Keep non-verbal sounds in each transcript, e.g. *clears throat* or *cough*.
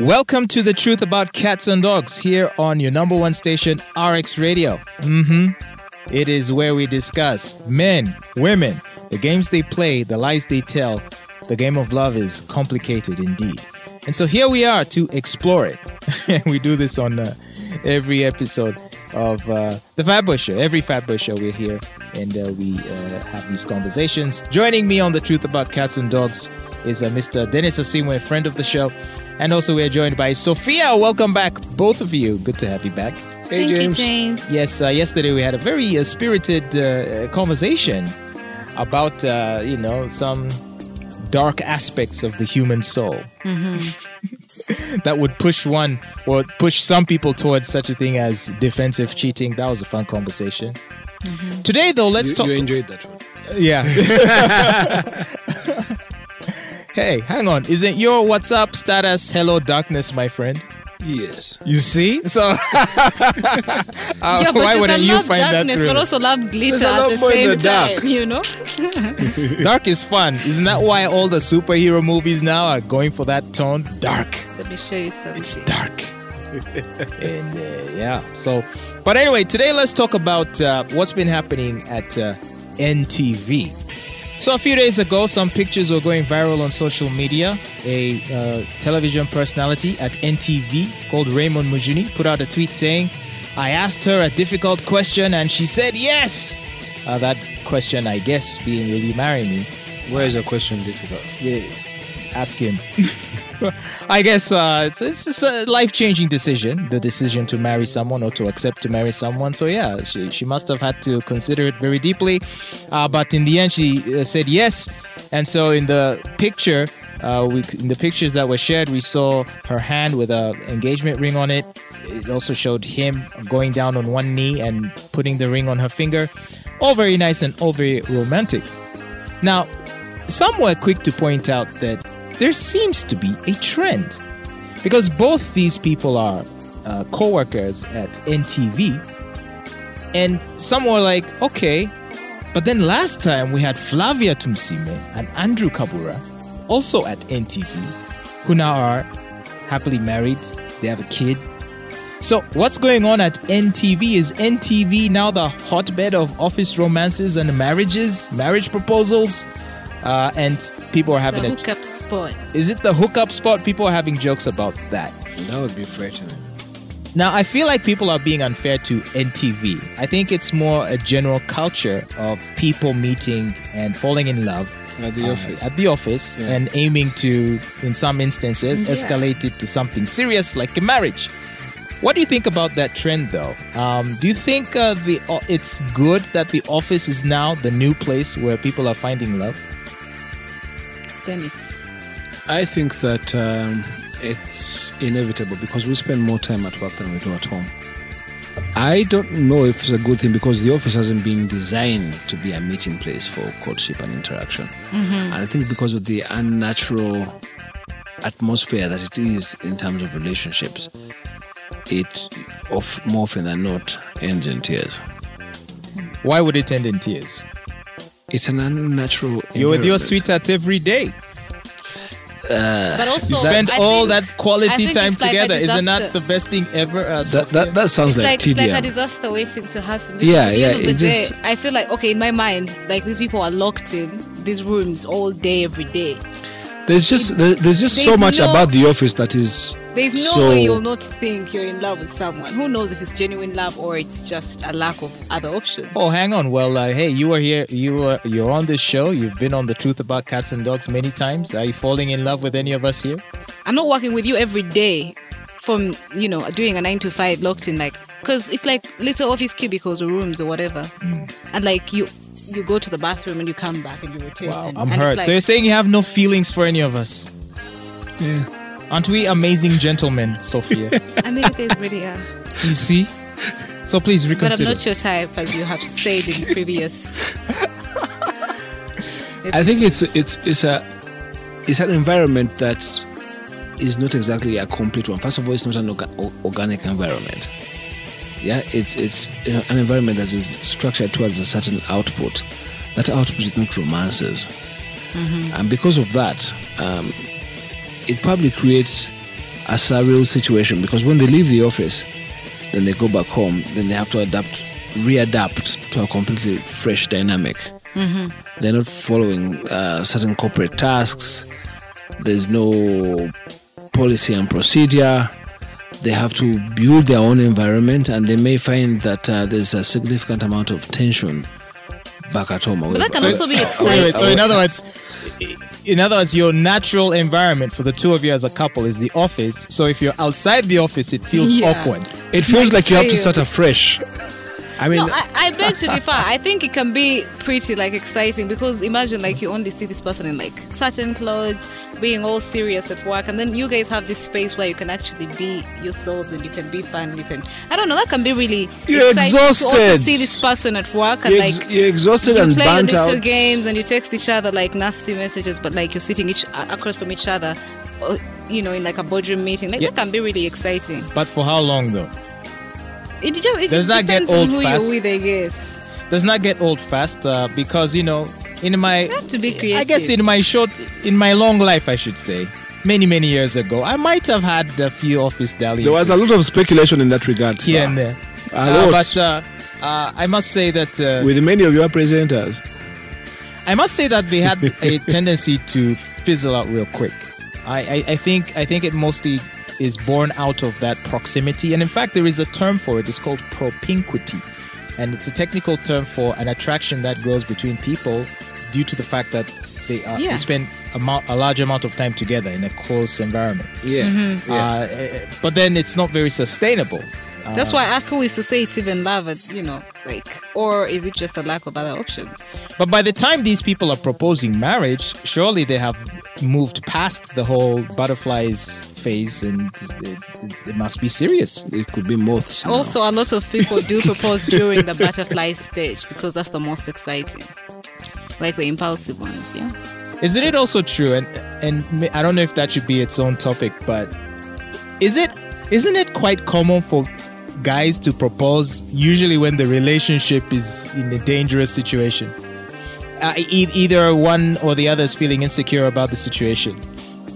Welcome to the truth about cats and dogs here on your number one station, RX Radio. Mm-hmm. It is where we discuss men, women, the games they play, the lies they tell. The game of love is complicated indeed. And so here we are to explore it. *laughs* we do this on uh, every episode of uh, the Fatboy Show. Every Fatboy Show, we're here and uh, we uh, have these conversations. Joining me on the truth about cats and dogs is uh, Mr. Dennis Asiimwe, friend of the show. And also, we are joined by Sophia. Welcome back, both of you. Good to have you back. Hey, Thank James. you, James. Yes, uh, yesterday we had a very uh, spirited uh, conversation about, uh, you know, some dark aspects of the human soul *laughs* that would push one or push some people towards such a thing as defensive cheating. That was a fun conversation. Today, though, let's You, talk. you enjoyed that one. Yeah. *laughs* *laughs* hey, hang on. Isn't your WhatsApp status hello darkness, my friend? Yes. You see? So *laughs* uh, yeah, but why you wouldn't can you love find that darkness, but also love glitter at the same the dark. time. You know. *laughs* *laughs* Dark is fun. Isn't that why all the superhero movies now are going for that tone? Dark. Let me show you something. It's dark. and uh, yeah. So, but anyway, today let's talk about uh, what's been happening at uh, NTV. So a few days ago, some pictures were going viral on social media. A uh, television personality at NTV called Raymond Mujuni put out a tweet saying, "I asked her a difficult question and she said yes." Uh, that question, I guess, being, "Will you marry me?" Where is the question difficult? Yeah, ask him. *laughs* I guess uh, it's, it's a life changing decision the decision to marry someone or to accept to marry someone. So, yeah, she, she must have had to consider it very deeply. Uh, but in the end, she uh, said yes. And so, in the picture, uh, we, in the pictures that were shared, we saw her hand with a engagement ring on it. It also showed him going down on one knee and putting the ring on her finger. All very nice and all very romantic. Now, some were quick to point out that there seems to be a trend because both these people are uh, co-workers at NTV, and some were like, okay, but then last time we had Flavia Tumusiime and Andrew Kabuura, also at NTV, who now are happily married. They have a kid. So, what's going on at NTV? Is NTV now the hotbed of office romances and marriages, marriage proposals? Uh, and people are having the a. hookup spot. Is it the hookup spot? People are having jokes about that. That would be frightening. Now, I feel like people are being unfair to NTV. I think it's more a general culture of people meeting and falling in love At the uh, office. at the office Yeah. and aiming to, in some instances, Yeah. escalate it to something serious like a marriage. What do you think about that trend, though? Um, do you think uh, the o- it's good that the office is now the new place where people are finding love? Dennis. I think that um, it's inevitable because we spend more time at work than we do at home. I don't know if it's a good thing because the office hasn't been designed to be a meeting place for courtship and interaction. And I think because of the unnatural atmosphere that it is in terms of relationships, it of, more often than not ends in tears. Why would it end in tears? It's an unnatural. You're with your sweetheart every day. But also, You spend I all think- that quality time it's like together. Isn't that the best thing ever? Uh, That, that, that sounds It's like, like, it's like a disaster waiting to happen. Because Yeah, yeah, End of it day, just- I feel like okay in my mind, like these people are locked in these rooms all day, every day. There's just there, there's just so much no- about the office that is There's no so way you'll not think you're in love with someone. Who knows if it's genuine love or it's just a lack of other options. Oh, hang on. Well, uh, hey, you are here. You are you're on this show. You've been on the Truth About Cats and Dogs many times. Are you falling in love with any of us here? I'm not working with you every day from, you know, doing a nine to five locked in, like, because it's like little office cubicles or rooms or whatever. Mm. And like you you go to the bathroom and you come back and you return. Wow, and, I'm and hurt. Like, so you're saying you have no feelings for any of us? yeah. Aren't we amazing gentlemen, Sophia? *laughs* I mean, there's really are. you see? So please reconcile. But I'm not your type, as you have said in previous. *laughs* I think it's it's it's a it's an environment that is not exactly a complete one. First of all, it's not an orga- organic environment. Yeah, it's it's uh, an environment that is structured towards a certain output. That output is not romances, and because of that, um, it probably creates a surreal situation because when they leave the office, then they go back home, then they have to adapt, readapt to a completely fresh dynamic. They're not following uh, certain corporate tasks. There's no policy and procedure. They have to build their own environment, and they may find that uh, there's a significant amount of tension back at home. But that can So also be it's- wait, wait, exciting. so in other words, in other words, your natural environment for the two of you as a couple is the office. So if you're outside the office, it feels Yeah. awkward. it feels Like like you have to start afresh. I mean, No, I, I beg to differ. I think it can be pretty like exciting because imagine like you only see this person in like satin clothes, being all serious at work, and then you guys have this space where you can actually be yourselves and you can be fun. You can, I don't know, that can be really You're exciting to also exhausted. see this person at work and you're, like you're exhausted you and play your burnt little out. games and you text each other like nasty messages, but like you're sitting each across from each other, uh, you know, in like a boardroom meeting. Like Yeah. that can be really exciting. But for how long though? It just it Does just that get depends on old who fast? you're with, I guess. Does not get old fast uh, because you know in my You have to be creative. I guess in my short in my long life I should say many many years ago I might have had a few office dalliances. There was a lot of speculation in that regard, sir. here and there. A Uh, lot. but uh, uh, I must say that uh, with many of your presenters. I must say that they had a *laughs* tendency to fizzle out real quick. I, I, I think I think it mostly is born out of that proximity, and in fact, there is a term for it. It's called propinquity, and it's a technical term for an attraction that grows between people due to the fact that they, uh, Yeah. they spend a, mo- a large amount of time together in a close environment. Yeah. Mm-hmm. Uh, eh, but then it's not very sustainable. Uh, That's why I asked who is to say it's even love, at, you know, like, or is it just a lack of other options? But by the time these people are proposing marriage, surely they have moved past the whole butterflies phase and it, it must be serious. It could be moths. now. Also, a lot of people do propose during the butterfly stage because that's the most exciting, like the impulsive ones. Yeah. Isn't it also true? And and I don't know if that should be its own topic, but is it isn't it quite common for guys to propose usually when the relationship is in a dangerous situation? Uh, e- either one or the other is feeling insecure about the situation.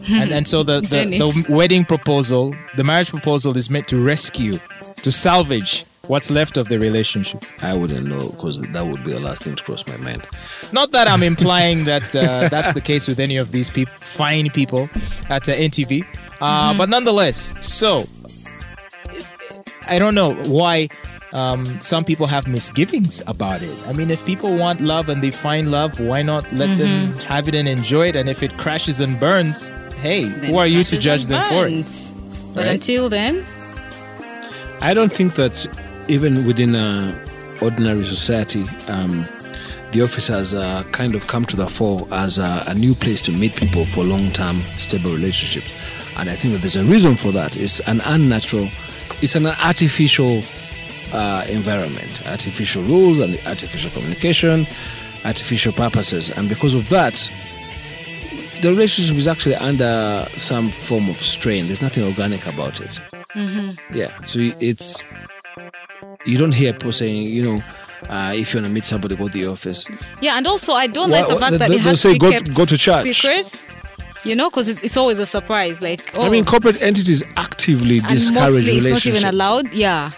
*laughs* And, and so the, the, the wedding proposal, the marriage proposal is meant to rescue, to salvage what's left of the relationship. I wouldn't know because that would be the last thing to cross my mind. Not that I'm implying that uh, that's the case with any of these peop fine people at uh, NTV, uh, but nonetheless, so I don't know why um, some people have misgivings about it. I mean, if people want love and they find love, why not let them have it and enjoy it? And if it crashes and burns, hey, who are you to judge them for it? But Right? until then, I don't think that even within uh, ordinary society, um, the office has uh, kind of come to the fore as a, a new place to meet people for long-term stable relationships, and I think that there's a reason for that. It's an unnatural, it's an artificial uh, environment, artificial rules and artificial communication, artificial purposes, and because of that, the relationship is actually under some form of strain. There's nothing organic about it. Yeah, so it's you don't hear people saying, you know, uh, if you want to meet somebody, go to the office. yeah, and also I don't Why- like the fact that they- it has say to be go to- kept go to church. secret. You know, because it's, it's always a surprise. Like, oh, I mean, corporate entities actively and discourage mostly it's not even allowed. Yeah.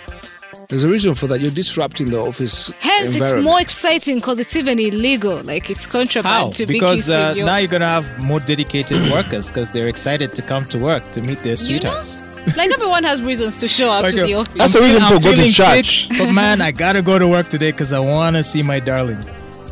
There's a reason for that. You're disrupting the office Hence, it's more exciting because it's even illegal. Like, it's contraband How? to be Because kissing uh, your- now you're gonna have more dedicated *clears throat* workers because they're excited to come to work to meet their You know? sweethearts. like everyone has reasons to show up Like, to uh, the office. That's the reason people go to church. Sick, but man, I gotta go to work today because I wanna see my darling.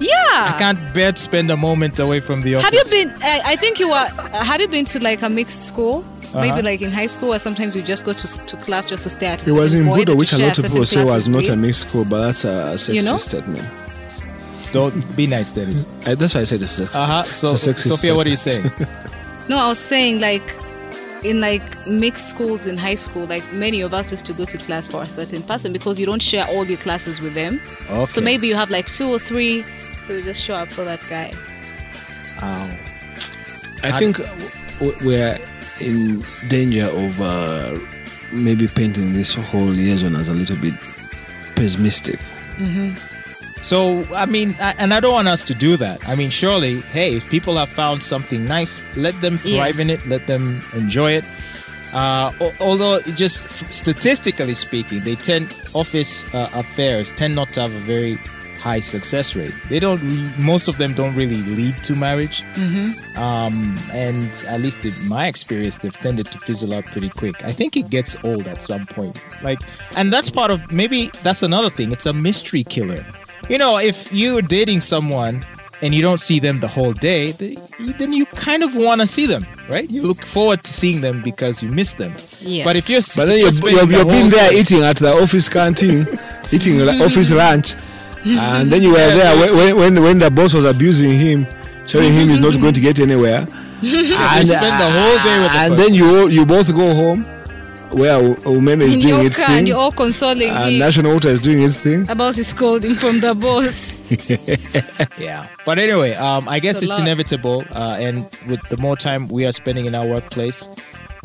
yeah. I can't bear to spend a moment away from the office. Have you been? I, I think you were. Uh, have you been to like a mixed school? Maybe Uh-huh. like in high school, or sometimes you just go to to class just to stay at. It was in Budo, Budo, which a lot of people say was not a a. mixed school, but that's a sexist You know? statement. Don't be nice, Dennis. I, that's why I said it's sexist. Uh huh. So, It's a sexist Sophia, what are you saying? *laughs* No, I was saying like in like mixed schools in high school, like many of us used to go to class for a certain person because you don't share all your classes with them. Okay. So maybe you have like two or three, so you just show up for that guy. Ow. I think we're in danger of uh, maybe painting this whole liaison as a little bit pessimistic. So, I mean, I, and I don't want us to do that. I mean, surely, hey, if people have found something nice, let them Yeah. thrive in it, let them enjoy it. Uh, although just statistically speaking, they tend office uh, affairs tend not to have a very high success rate. They don't. Most of them don't really lead to marriage. Um, and at least in my experience, they've tended to fizzle out pretty quick. I think it gets old at some point. Like, and that's part of maybe that's another thing. It's a mystery killer. You know, if you're dating someone and you don't see them the whole day, then you kind of want to see them, right? You look forward to seeing them because you miss them. Yeah. But if you're, But then you're, spending you're, you're whole being there day- eating at the office canteen, eating *laughs* office lunch, *laughs* and then you were Yeah, there when, when, when the boss was abusing him, telling him he's not going to get anywhere. *laughs* and spend the whole day with the and person. then you you both go home where Umeme is in *laughs* doing your its car and thing, you're all consoling and him National Water is doing its thing. about his scolding from the boss. Yeah. But anyway, um, I guess It's it's inevitable. Uh, and with the more time we are spending in our workplace,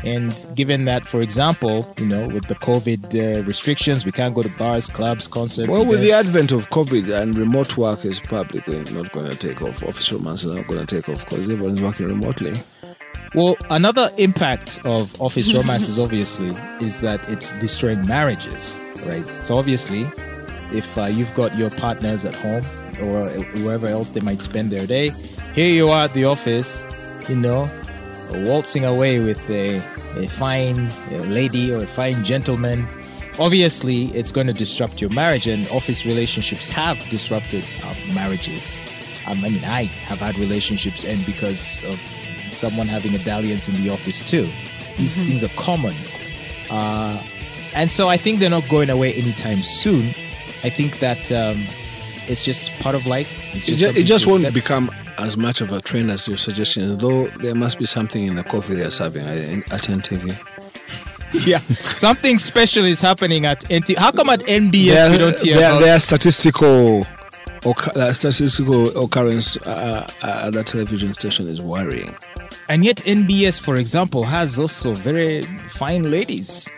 and given that, for example, you know, with the COVID uh, restrictions, we can't go to bars, clubs, concerts. Well, with the advent of COVID and remote work is probably not going to take off. Office romance is not going to take off because everyone's working remotely. Well, another impact of office romances, obviously, is that it's destroying marriages, right? So, obviously, if uh, you've got your partners at home or wherever else they might spend their day, here you are at the office, you know, waltzing away with a, a fine lady or a fine gentleman. Obviously, it's going to disrupt your marriage, and office relationships have disrupted uh, marriages. Um, I mean, I have had relationships end because of someone having a dalliance in the office too. These things are common, uh, and so I think they're not going away anytime soon. I think that um, it's just part of life. It's It just, just, it just won't become as much of a trend as your suggestion, though there must be something in the coffee they're serving at, at NTV. *laughs* yeah, something special is happening at NT. How come at NBS we don't hear about? their statistical occur- uh, statistical occurrence uh, uh, at that television station is worrying. And yet NBS, for example, has also very fine ladies.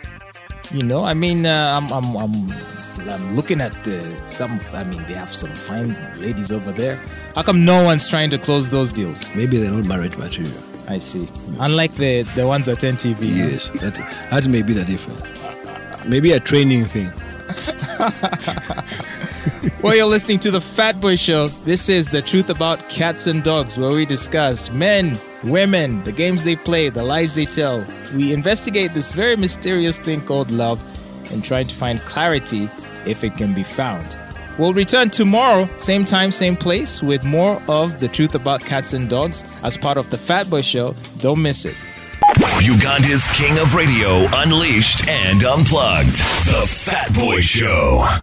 You know, I mean, uh, I'm, I'm, I'm, I'm looking at the, some. I mean, they have some fine ladies over there. How come no one's trying to close those deals? Maybe they're not marriage material. I see. Unlike the the ones at NTV. Yes, that, that may be the difference. Maybe a training thing. *laughs* Well, you're listening to the Fat Boy Show. This is the truth about cats and dogs, where we discuss men, women, the games they play, the lies they tell. We investigate this very mysterious thing called love and trying to find clarity if it can be found. We'll return tomorrow, same time, same place, with more of the truth about cats and dogs as part of the Fat Boy Show. Don't miss it. Uganda's king of radio, unleashed and unplugged. The Fat Boy Show.